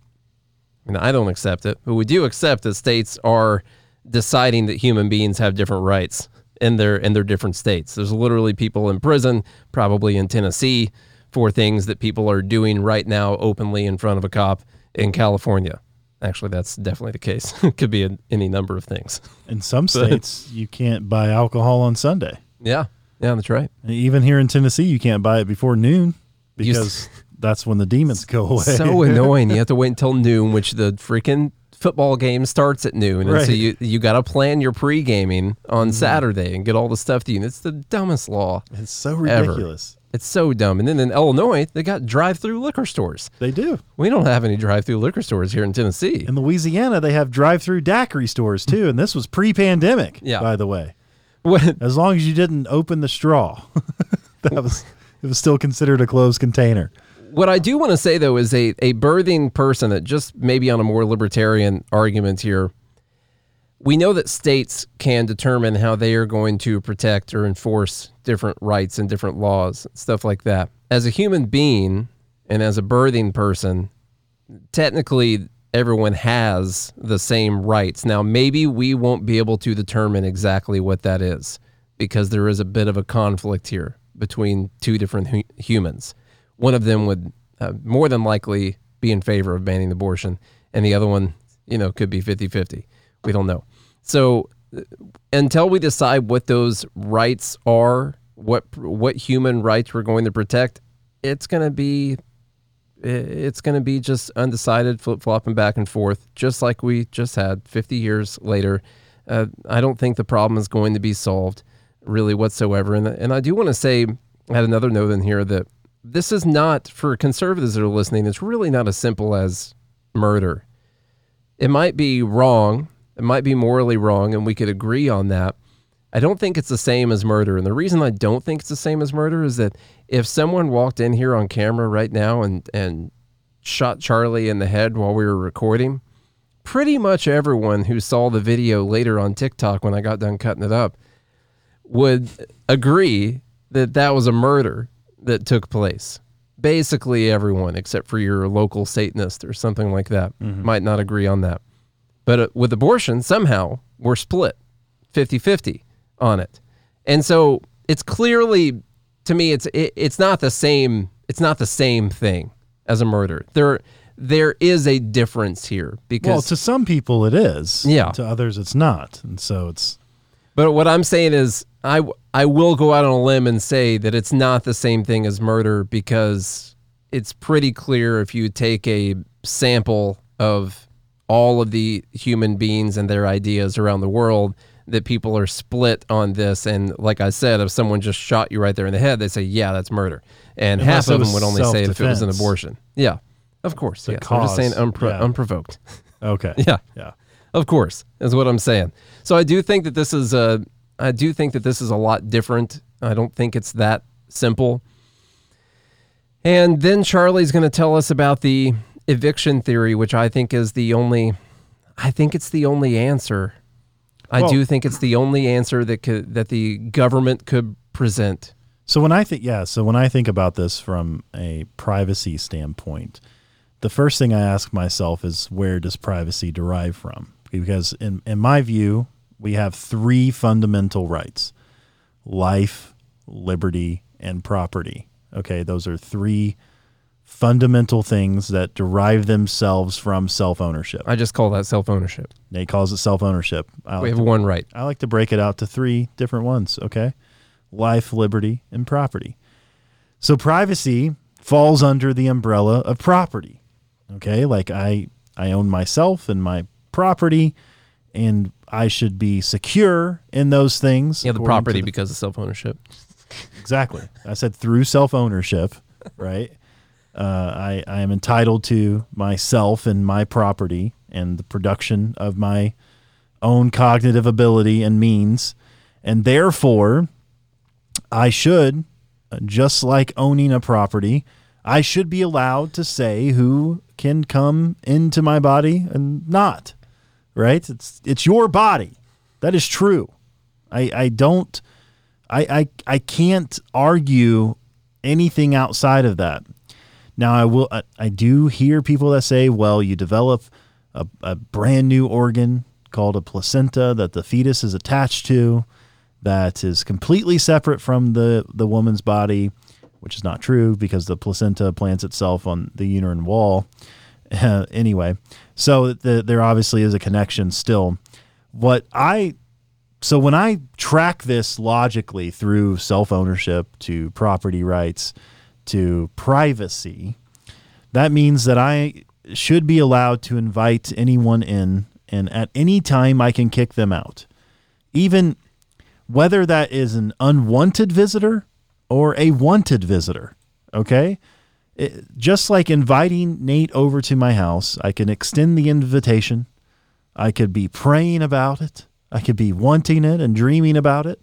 I mean, I don't accept it, but we do accept that states are deciding that human beings have different rights in their in their different states. There's literally people in prison, probably in Tennessee, for things that people are doing right now openly in front of a cop in California. Actually, that's definitely the case. it could be in any number of things. In some states, you can't buy alcohol on Sunday. Yeah, yeah, that's right. Even here in Tennessee, you can't buy it before noon because that's when the demons go away. so annoying. You have to wait until noon, which the freaking football game starts at noon, and so Right. Mm-hmm. you you got to plan your pre gaming on Saturday and get all the stuff to you. And it's the dumbest law. it's so Ever. ridiculous. It's so dumb. And then in Illinois, they got drive-through liquor stores. They do. We don't have any drive-through liquor stores here in Tennessee. In Louisiana, they have drive-through daiquiri stores too, and this was pre-pandemic. Yeah. By the way, What- as long as you didn't open the straw, that was it was still considered a closed container. What I do want to say though is a a birthing person that just maybe on a more libertarian argument here. We know that states can determine how they are going to protect or enforce different rights and different laws, stuff like that. As a human being and as a birthing person, technically everyone has the same rights. Now, maybe we won't be able to determine exactly what that is because there is a bit of a conflict here between two different hu- humans. One of them would uh, more than likely be in favor of banning abortion, and the other one, you know, could be 50 50. We don't know. So, uh, until we decide what those rights are, what what human rights we're going to protect, it's going to be it's going to be just undecided, flip flopping back and forth, just like we just had 50 years later. Uh, I don't think the problem is going to be solved really whatsoever. And, and I do want to say, I had another note in here that this is not, for conservatives that are listening, it's really not as simple as murder. It might be wrong, it might be morally wrong, and we could agree on that. I don't think it's the same as murder. And the reason I don't think it's the same as murder is that if someone walked in here on camera right now and, and shot Charlie in the head while we were recording, pretty much everyone who saw the video later on TikTok when I got done cutting it up would agree that that was a murder that took place. Basically, everyone except for your local Satanist or something like that might not agree on that. But uh, with abortion, somehow we're split 50 50 on it. And so it's clearly, to me, it's it, it's not the same. It's not the same thing as a murder. There there is a difference here because Well, to some people it is. Yeah. To others it's not, and so it's But what I'm saying is, I I will go out on a limb and say that it's not the same thing as murder because it's pretty clear if you take a sample of all of the human beings and their ideas around the world that people are split on this and like I said if someone just shot you right there in the head they say yeah that's murder and Unless half of them would only say if it was an abortion yeah of course yes. I'm just saying unpro- yeah. unprovoked Okay. yeah Yeah. Of course, is what I'm saying. So I do think that this is a, I do think that this is a lot different. I don't think it's that simple. And then Charlie's going to tell us about the eviction theory, which I think is the only, I think it's the only answer. I Well- do think it's the only answer that could that the government could present. So when I think, yeah, so when I think about this from a privacy standpoint, the first thing I ask myself is where does privacy derive from? Because in, in my view, we have three fundamental rights life, liberty, and property. Okay, those are three fundamental things that derive themselves from self ownership. I just call that self ownership. Nate calls it self ownership. We have one right. I like to break it out to three different ones, okay? Life, liberty, and property. So privacy falls under the umbrella of property. Okay? Like I I own myself and my property and I should be secure in those things. Yeah, the property the- because of self ownership. Exactly. I said through self ownership, right? Uh, I, I am entitled to myself and my property and the production of my own cognitive ability and means. And therefore, I should, uh, just like owning a property, I should be allowed to say who can come into my body and not. Right? It's it's your body. That is true. I, I don't I, I I can't argue anything outside of that. Now I will I, I do hear people that say, well, you develop a, a brand new organ called a placenta that the fetus is attached to that is completely separate from the the woman's body, which is not true because the placenta plants itself on the uterine wall. anyway, so the, there obviously is a connection still. What I so when I track this logically through self ownership to property rights to privacy, that means that I should be allowed to invite anyone in, and at any time I can kick them out. Even whether that is an unwanted visitor or a wanted visitor. Okay? It- just like inviting Nate over to my house, I can extend the invitation. I could be praying about it. I could be wanting it and dreaming about it.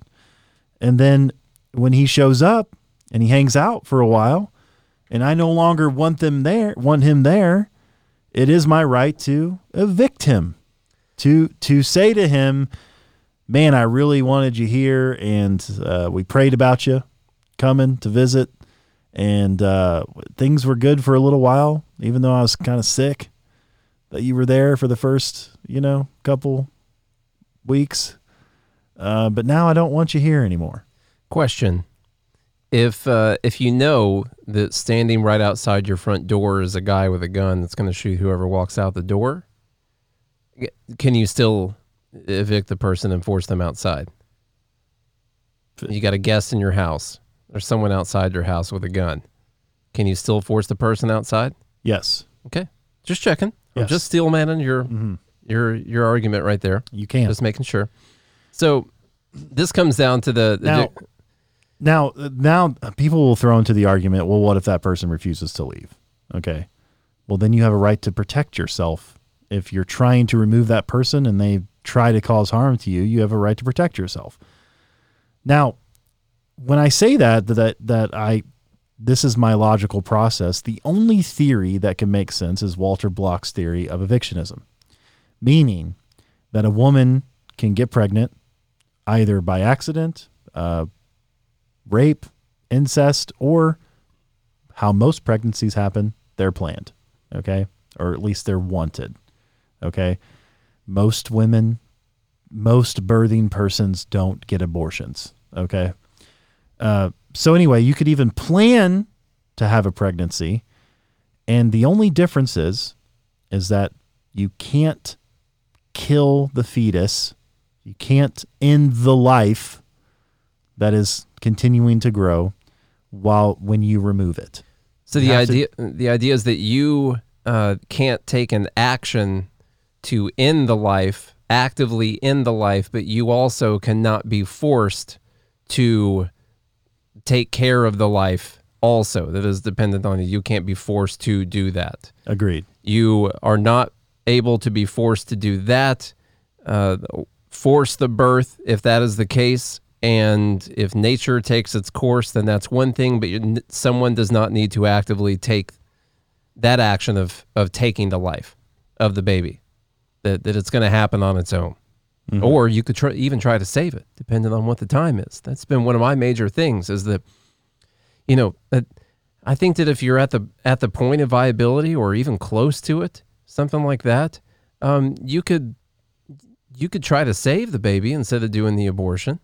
And then when he shows up and he hangs out for a while and I no longer want them there, want him there, it is my right to evict him. To to say to him, "Man, I really wanted you here and uh, we prayed about you coming to visit and uh, things were good for a little while even though I was kind of sick." that you were there for the first, you know, couple weeks. Uh, but now I don't want you here anymore. Question: If uh, if you know that standing right outside your front door is a guy with a gun that's going to shoot whoever walks out the door, can you still evict the person and force them outside? You got a guest in your house. There's someone outside your house with a gun. Can you still force the person outside? Yes, Okay, just checking. I'm just steel manning your mm-hmm. your your argument right there. you can. Just making sure. So this comes down to the, the now, now, now people will throw into the argument, well, what if that person refuses to leave? Okay. Well, then you have a right to protect yourself. If you're trying to remove that person and they try to cause harm to you, you have a right to protect yourself. Now, when I say that that that I this is my logical process, the only theory that can make sense is Walter Block's theory of evictionism, meaning that a woman can get pregnant either by accident, uh, rape, incest, or how most pregnancies happen, they're planned. Okay. Or at least they're wanted. Okay. Most women, most birthing persons don't get abortions. Okay. Uh, so, anyway, you could even plan to have a pregnancy. And the only difference is, is that you can't kill the fetus You can't end the life that is continuing to grow while when you remove it. So the have to- idea the idea is that you uh, can't take an action to end the life actively end the life, but you also cannot be forced to take care of the life. Also, that is dependent on you. You can't be forced to do that. Agreed. You are not able to be forced to do that. Uh, force the birth if that is the case. And if nature takes its course, then that's one thing. But you, someone does not need to actively take that action of of taking the life of the baby. That that it's going to happen on its own. Mm-hmm. Or you could try, even try to save it, depending on what the time is. That's been one of my major things. Is that you know that I think that if you're at the at the point of viability or even close to it, something like that, um, you could you could try to save the baby instead of doing the abortion.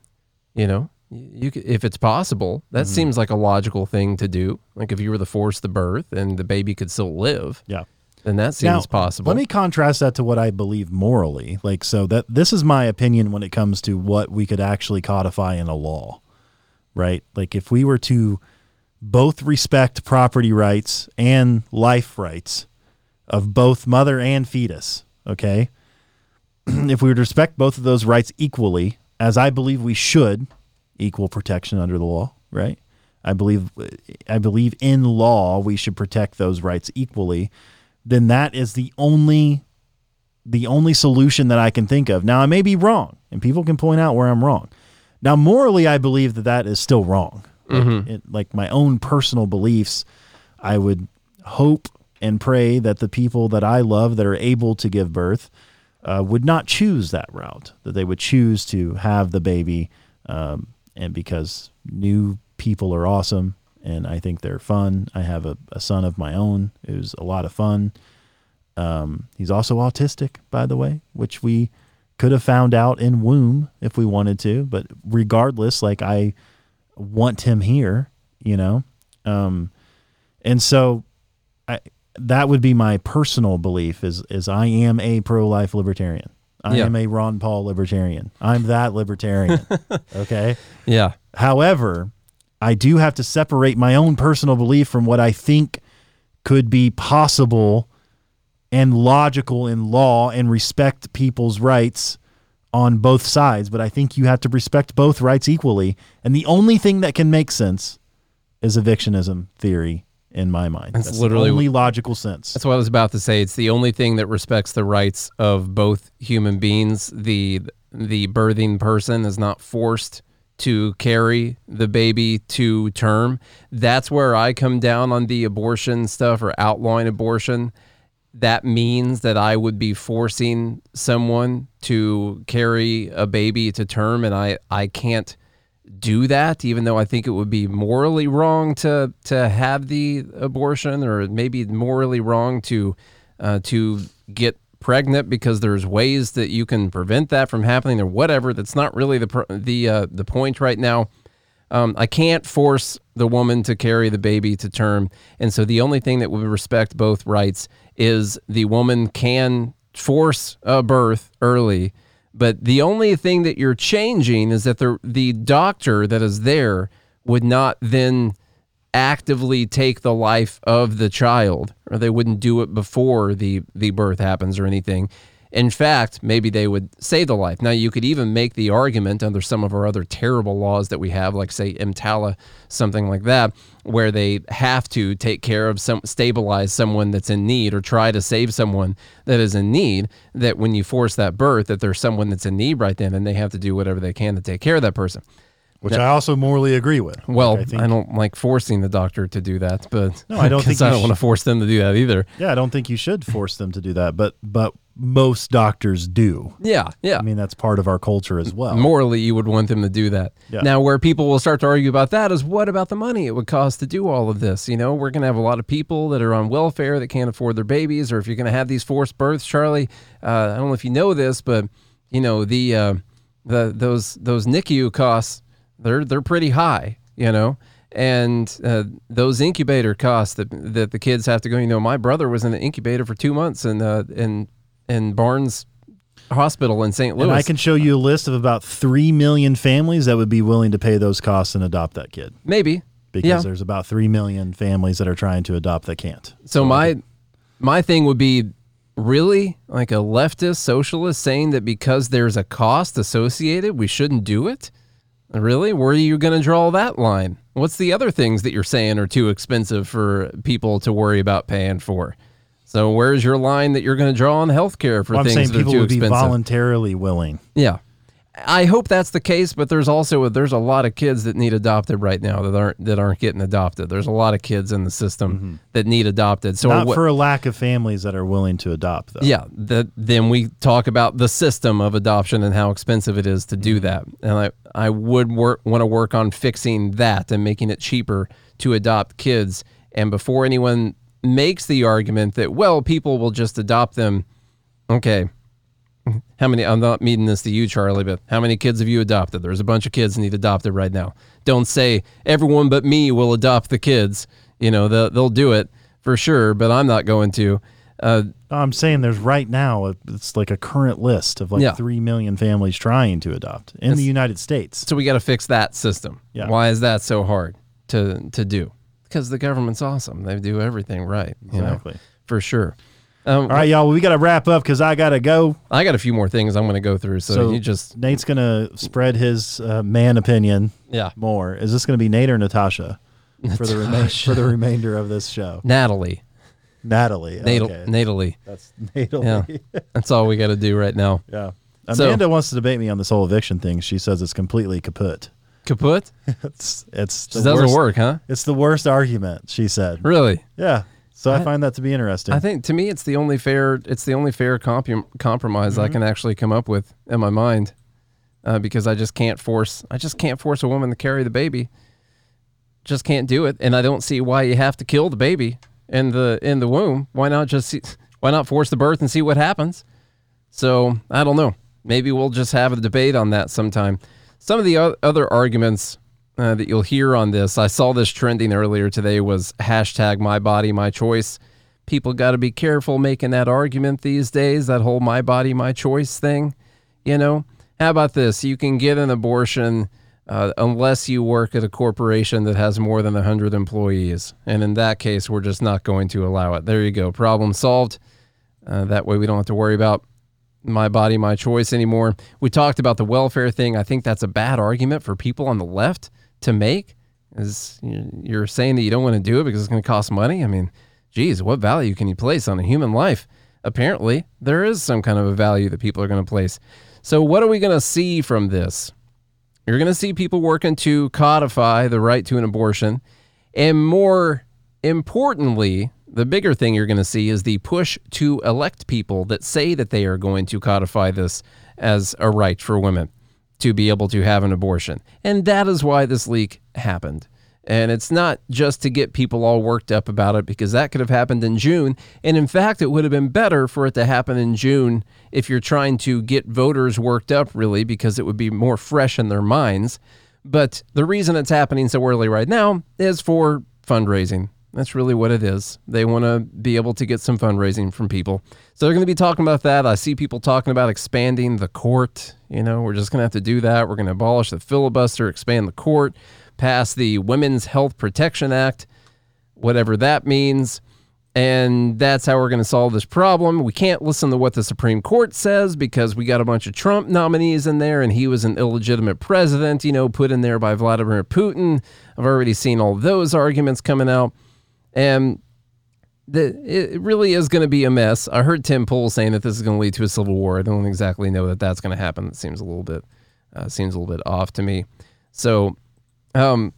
You know, you, could, if it's possible. That mm-hmm. seems like a logical thing to do. Like if you were to force the birth and the baby could still live, Yeah. Then that seems possible. Let me contrast that to what I believe morally. Like so that this is my opinion when it comes to what we could actually codify in a law. Right? Like if we were to both respect property rights and life rights of both mother and fetus, okay? if we would respect both of those rights equally, as I believe we should, equal protection under the law, right? I believe I believe in law we should protect those rights equally. Then that is the only the only solution that I can think of. Now I may be wrong, and people can point out where I'm wrong. Now morally, I believe that that is still wrong. Like, it, like my own personal beliefs, I would hope and pray that the people that I love that are able to give birth uh, would not choose that route. That they would choose to have the baby, um, and because new people are awesome and I think they're fun. I have a, a son of my own who's a lot of fun. Um, he's also autistic, by the way, which we could have found out in womb if we wanted to. But regardless, like I want him here, you know. Um, and so, I that would be my personal belief is is I am a pro life libertarian. I Yeah. am a Ron Paul libertarian. I'm that libertarian. okay. yeah, However, I do have to separate my own personal belief from what I think could be possible and logical in law and respect people's rights on both sides. But I think you have to respect both rights equally. And the only thing that can make sense is evictionism theory in my mind. That's That's, literally the only logical sense. That's what I was about to say. It's the only thing that respects the rights of both human beings. The the birthing person is not forced to carry the baby to term. That's where I come down on the abortion stuff or outlawing abortion. That means that I would be forcing someone to carry a baby to term and I I can't do that, even though I think it would be morally wrong to to have the abortion, or maybe morally wrong to uh, to get pregnant because there's ways that you can prevent that from happening, or whatever. That's not really the the uh, the point right now. Um, I can't force the woman to carry the baby to term, and so the only thing that would respect both rights is the woman can force a birth early but the only thing that you're changing is that the the doctor that is there would not then actively take the life of the child, or they wouldn't do it before the the birth happens or anything. In fact, maybe they would save the life. Now, you could even make the argument under some of our other terrible laws that we have, like say EMTALA, something like that, where they have to take care of some, stabilize someone that's in need or try to save someone that is in need. That when you force that birth, that there's someone that's in need right then, and they have to do whatever they can to take care of that person. Which I also morally agree with. Well, Like, I, think- don't like forcing the doctor to do that, but No, I don't think I don't want to force them to do that either. Yeah, I don't think you should force them to do that, but but most doctors do. Yeah, yeah. I mean, that's part of our culture as well. Morally, you would want them to do that. Yeah. Now, where people will start to argue about that is what about the money it would cost to do all of this? You know, we're going to have a lot of people that are on welfare that can't afford their babies, or if you're going to have these forced births, Charlie. Uh, I don't know if you know this, but you know the uh, the those those NICU costs they're they're pretty high. You know. And uh, those incubator costs that that the kids have to go. You know, my brother was in an incubator for two months, in uh, and and Barnes hospital in St. Louis. And I can show you a list of about 3 million families that would be willing to pay those costs and adopt that kid maybe because Yeah. there's about 3 million families that are trying to adopt that can't. So my my thing would be really like a leftist socialist saying that because there's a cost associated, we shouldn't do it. Really? Where are you going to draw that line? What's the other things that you're saying are too expensive for people to worry about paying for? So where's your line that you're going to draw on healthcare for Well, I'm things saying that are people too would be expensive? voluntarily willing. Yeah. I hope that's the case, but there's also there's a lot of kids that need adopted right now that aren't that aren't getting adopted. There's a lot of kids in the system that need adopted. So Mm-hmm. Not what- for a lack of families that are willing to adopt though. yeah, that then we talk about the system of adoption and how expensive it is to do that. And I I would work want to work on fixing that and making it cheaper to adopt kids. And before anyone makes the argument that well, people will just adopt them, okay. How many? I'm not meeting this to you, Charlie, but how many kids have you adopted? There's a bunch of kids need adopted right now. Don't say everyone but me will adopt the kids. You know, they'll, they'll do it for sure, but I'm not going to. Uh, I'm saying there's right now a- it's like a current list of like Yeah. 3 million families trying to adopt in the United States. So we got to fix that system. Yeah. Why is that so hard to to do? Because the government's awesome. They do everything right. Exactly. know, for sure. Um, All right, y'all, we got to wrap up cuz I got to go. I got a few more things I'm going to go through. So, So you just Nate's going to spread his uh, man opinion yeah, more. Is this going to be Nate or Natasha for the remain, for the remainder of this show? Natalie, Natalie. Natal, okay. Natalie. That's Natalie. Yeah, that's all we got to do right now. Yeah. Amanda So- wants to debate me on this whole eviction thing. She says it's completely kaput. Kaput. It's it's the doesn't worst, work, huh? It's the worst argument. She said. Really? Yeah. So I, I- find that to be interesting. I think to me it's the only fair it's the only fair comprom- compromise Mm-hmm. I can actually come up with in my mind uh, because I just can't force I just can't force a woman to carry the baby. Just can't do it, and I don't see why you have to kill the baby in the in the womb. Why not just see, why not force the birth and see what happens? So I don't know. Maybe we'll just have a debate on that sometime. Some of the other arguments uh, that you'll hear on this, I saw this trending earlier today, was hashtag my body, my choice. People got to be careful making that argument these days, that whole my body, my choice thing. You know, how about this? You can get an abortion uh, unless you work at a corporation that has more than 100 employees. And in that case, we're just not going to allow it. There you go. Problem solved. Uh, that way we don't have to worry about my body, my choice anymore. We talked about the welfare thing. I think that's a bad argument for people on the left to make. Is you- you're saying that you don't want to do it because it's going to cost money? I mean, geez, what value can you place on a human life? Apparently, there is some kind of a value that people are going to place. So, what are we going to see from this? You're going to see people working to codify the right to an abortion. And more importantly, the bigger thing you're going to see is the push to elect people that say that they are going to codify this as a right for women to be able to have an abortion. And that is why this leak happened. And it's not just to get people all worked up about it because that could have happened in June. And in fact, it would have been better for it to happen in June if you're trying to get voters worked up, really, because it would be more fresh in their minds. But the reason it's happening so early right now is for fundraising. That's really what it is. They want to be able to get some fundraising from people. So they're going to be talking about that. I see people talking about expanding the court. You know, we're just going to have to do that. We're going to abolish the filibuster, expand the court, pass the Women's Health Protection Act, whatever that means. And that's how we're going to solve this problem. We can't listen to what the Supreme Court says because we got a bunch of Trump nominees in there and he was an illegitimate president, you know, put in there by Vladimir Putin. I've already seen all those arguments coming out. And the, it really is going to be a mess. I heard Tim Pool saying that this is going to lead to a civil war. I don't exactly know that that's going to happen. It seems a little bit uh, seems a little bit off to me. So, um,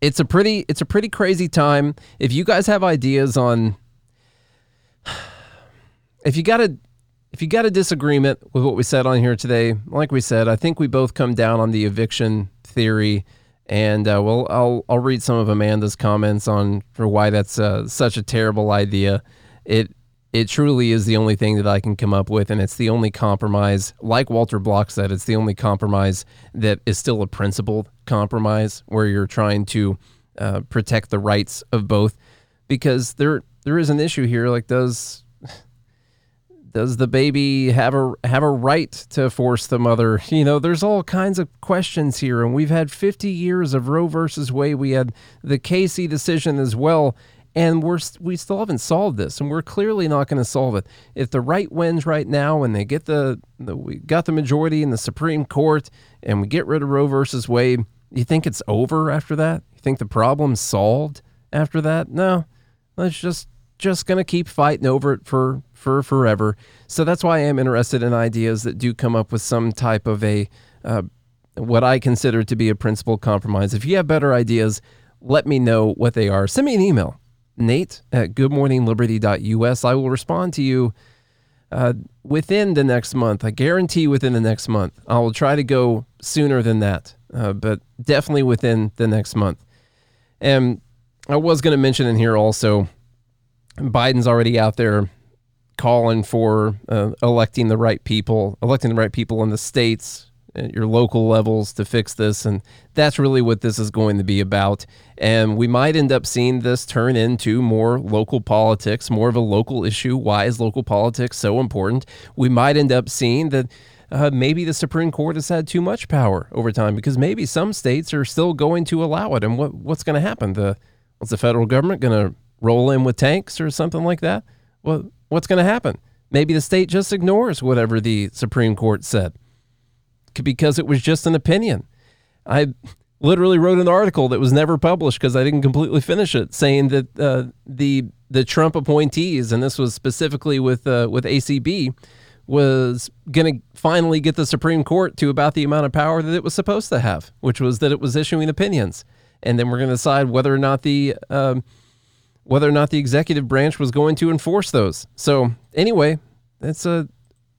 it's a pretty it's a pretty crazy time. If you guys have ideas on if you got a if you got a disagreement with what we said on here today, like we said, I think we both come down on the eviction theory, and uh, well, I'll I'll read some of Amanda's comments on for why that's uh, such a terrible idea. It it truly is the only thing that I can come up with, and it's the only compromise. Like Walter Block said, it's the only compromise that is still a principled compromise where you're trying to uh, protect the rights of both, because there there is an issue here. Like, does does the baby have a have a right to force the mother? You know, there's all kinds of questions here, and we've had 50 years of Roe versus Wade. We had the Casey decision as well, and we're we still haven't solved this, and we're clearly not going to solve it. If the right wins right now, and they get the, the we got the majority in the Supreme Court, and we get rid of Roe versus Wade, you think it's over after that? You think the problem's solved after that? No, let's just just going to keep fighting over it for for forever. So that's why I am interested in ideas that do come up with some type of a uh, what I consider to be a principled compromise. If you have better ideas, let me know what they are. Send me an email, Nate at goodmorningliberty.us. I will respond to you uh, within the next month. I guarantee within the next month. I will try to go sooner than that, uh, but definitely within the next month. And I was going to mention in here also Biden's already out there calling for uh, electing the right people, electing the right people in the states, at your local levels to fix this. And that's really what this is going to be about. And we might end up seeing this turn into more local politics, more of a local issue. Why is local politics so important? We might end up seeing that. Uh, maybe the Supreme Court has had too much power over time because maybe some states are still going to allow it. And what what's going to happen? The what's the federal government going to roll in with tanks or something like that? Well, what's going to happen? Maybe the state just ignores whatever the Supreme Court said because it was just an opinion. I literally wrote an article that was never published because I didn't completely finish it, saying that uh, the the Trump appointees, and this was specifically with uh, with ACB, was going to finally get the Supreme Court to about the amount of power that it was supposed to have, which was that it was issuing opinions, and then we're going to decide whether or not the um, whether or not the executive branch was going to enforce those. So, anyway, it's a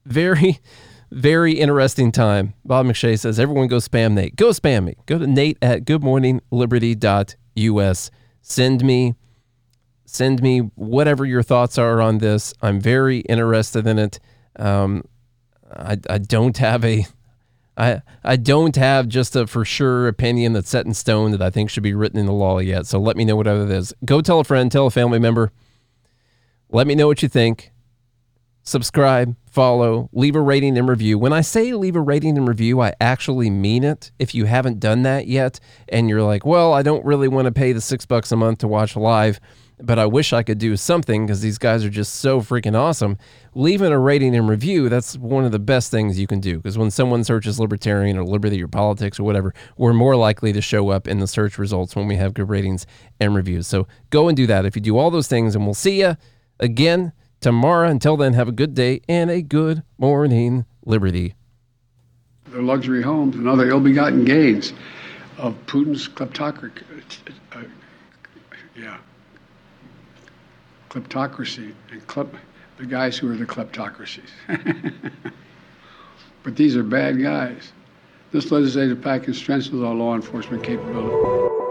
very, very interesting time. Bob McShay says, everyone go spam Nate. Go spam me. Go to Nate at goodmorningliberty.us. Send me, send me whatever your thoughts are on this. I'm very interested in it. Um, I, I don't have a I I don't have just a for sure opinion that's set in stone that I think should be written in the law yet. So let me know whatever it is. Go tell a friend, tell a family member. Let me know what you think. Subscribe, follow, leave a rating and review. When I say leave a rating and review, I actually mean it. If you haven't done that yet and you're like, well, I don't really want to pay the six bucks a month to watch live, but I wish I could do something because these guys are just so freaking awesome. Leaving a rating and review, that's one of the best things you can do because when someone searches libertarian or liberty or politics or whatever, we're more likely to show up in the search results when we have good ratings and reviews. So go and do that if you do all those things, and we'll see you again tomorrow. Until then, have a good day and a good morning, Liberty. Their luxury homes and other ill begotten gains of Putin's kleptocracy. Uh, yeah kleptocracy and klep, the guys who are the kleptocracies. but these are bad guys. This legislative package strengthens our law enforcement capability.